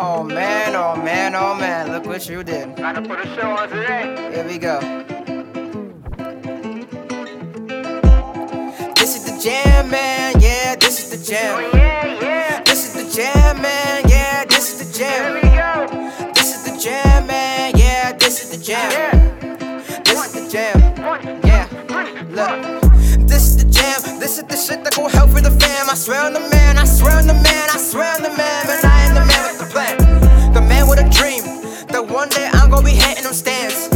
Oh man, oh man, oh man, look what you did. Gotta put a show on today. Here we go. This is the jam, man, yeah, this is the jam. Oh yeah, yeah. This is the jam, man, yeah, this is the jam. Here we go. This is the jam, man, yeah, this is the jam. Yeah. This is the jam. Yeah, look. This is the jam, this is the shit that go help for the fam. I swear on the man, stands.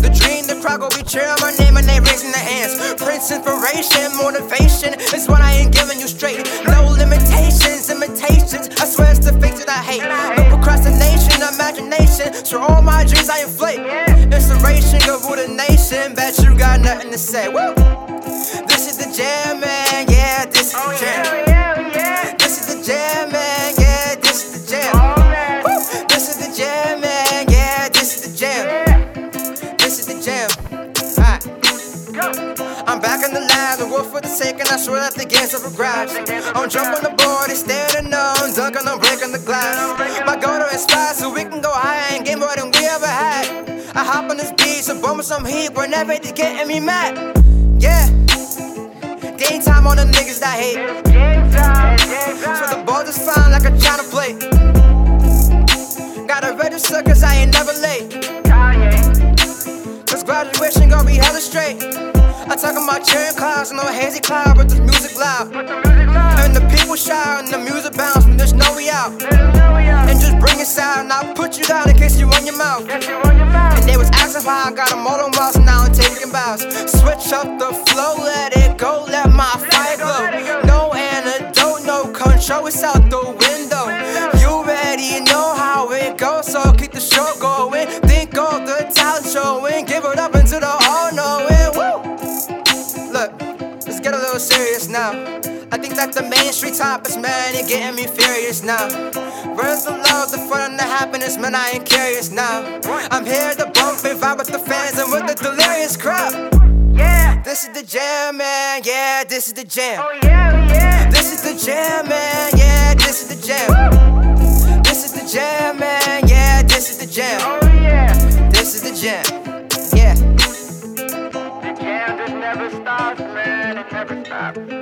The dream, the crowd gonna be cheering my name and they raising their hands. Prince inspiration, motivation is what I ain't giving you straight. No limitations, imitations. I swear it's the things that I hate. No procrastination, imagination. So all my dreams I inflate. Inspiration, go rule the nation. Bet you got nothing to say. Woo! This is the jam, the lab, the work for the sake, and I swear that the game's up grabs. I'm jumping the board, it's standing on, dunking, I'm breaking the glass. My goal to inspire so we can go higher and get more than we ever had. I hop on this beat, so bum with some heat whenever they getting me mad. Yeah. Game time on the niggas that hate. So the ball just fine like a China play. Gotta register cause I ain't never late. Cause graduation gonna be hella straight. I talk about cheering clouds, no hazy cloud, but the music loud. And the people shout and the music bounce when there's no way out. Out. And just bring it sound, I'll put you down in case you run your mouth. And they was asking why I got them all on and now I'm taking bows. Switch up the flow, let it go, let my fire glow. No antidote, no control, it's out the window. You already know how it goes, so keep the show going. Think of the talent showing, let's get a little serious now. I think that the main street topics, man, it getting me furious now. Where's the love, the fun, and the happiness, man? I ain't curious now. I'm here to bump and vibe with the fans and with the delirious crowd. Yeah. This is the jam, man. Yeah, this is the jam. Oh yeah, yeah. This is the jam, man. Yeah, this is the jam. Uh,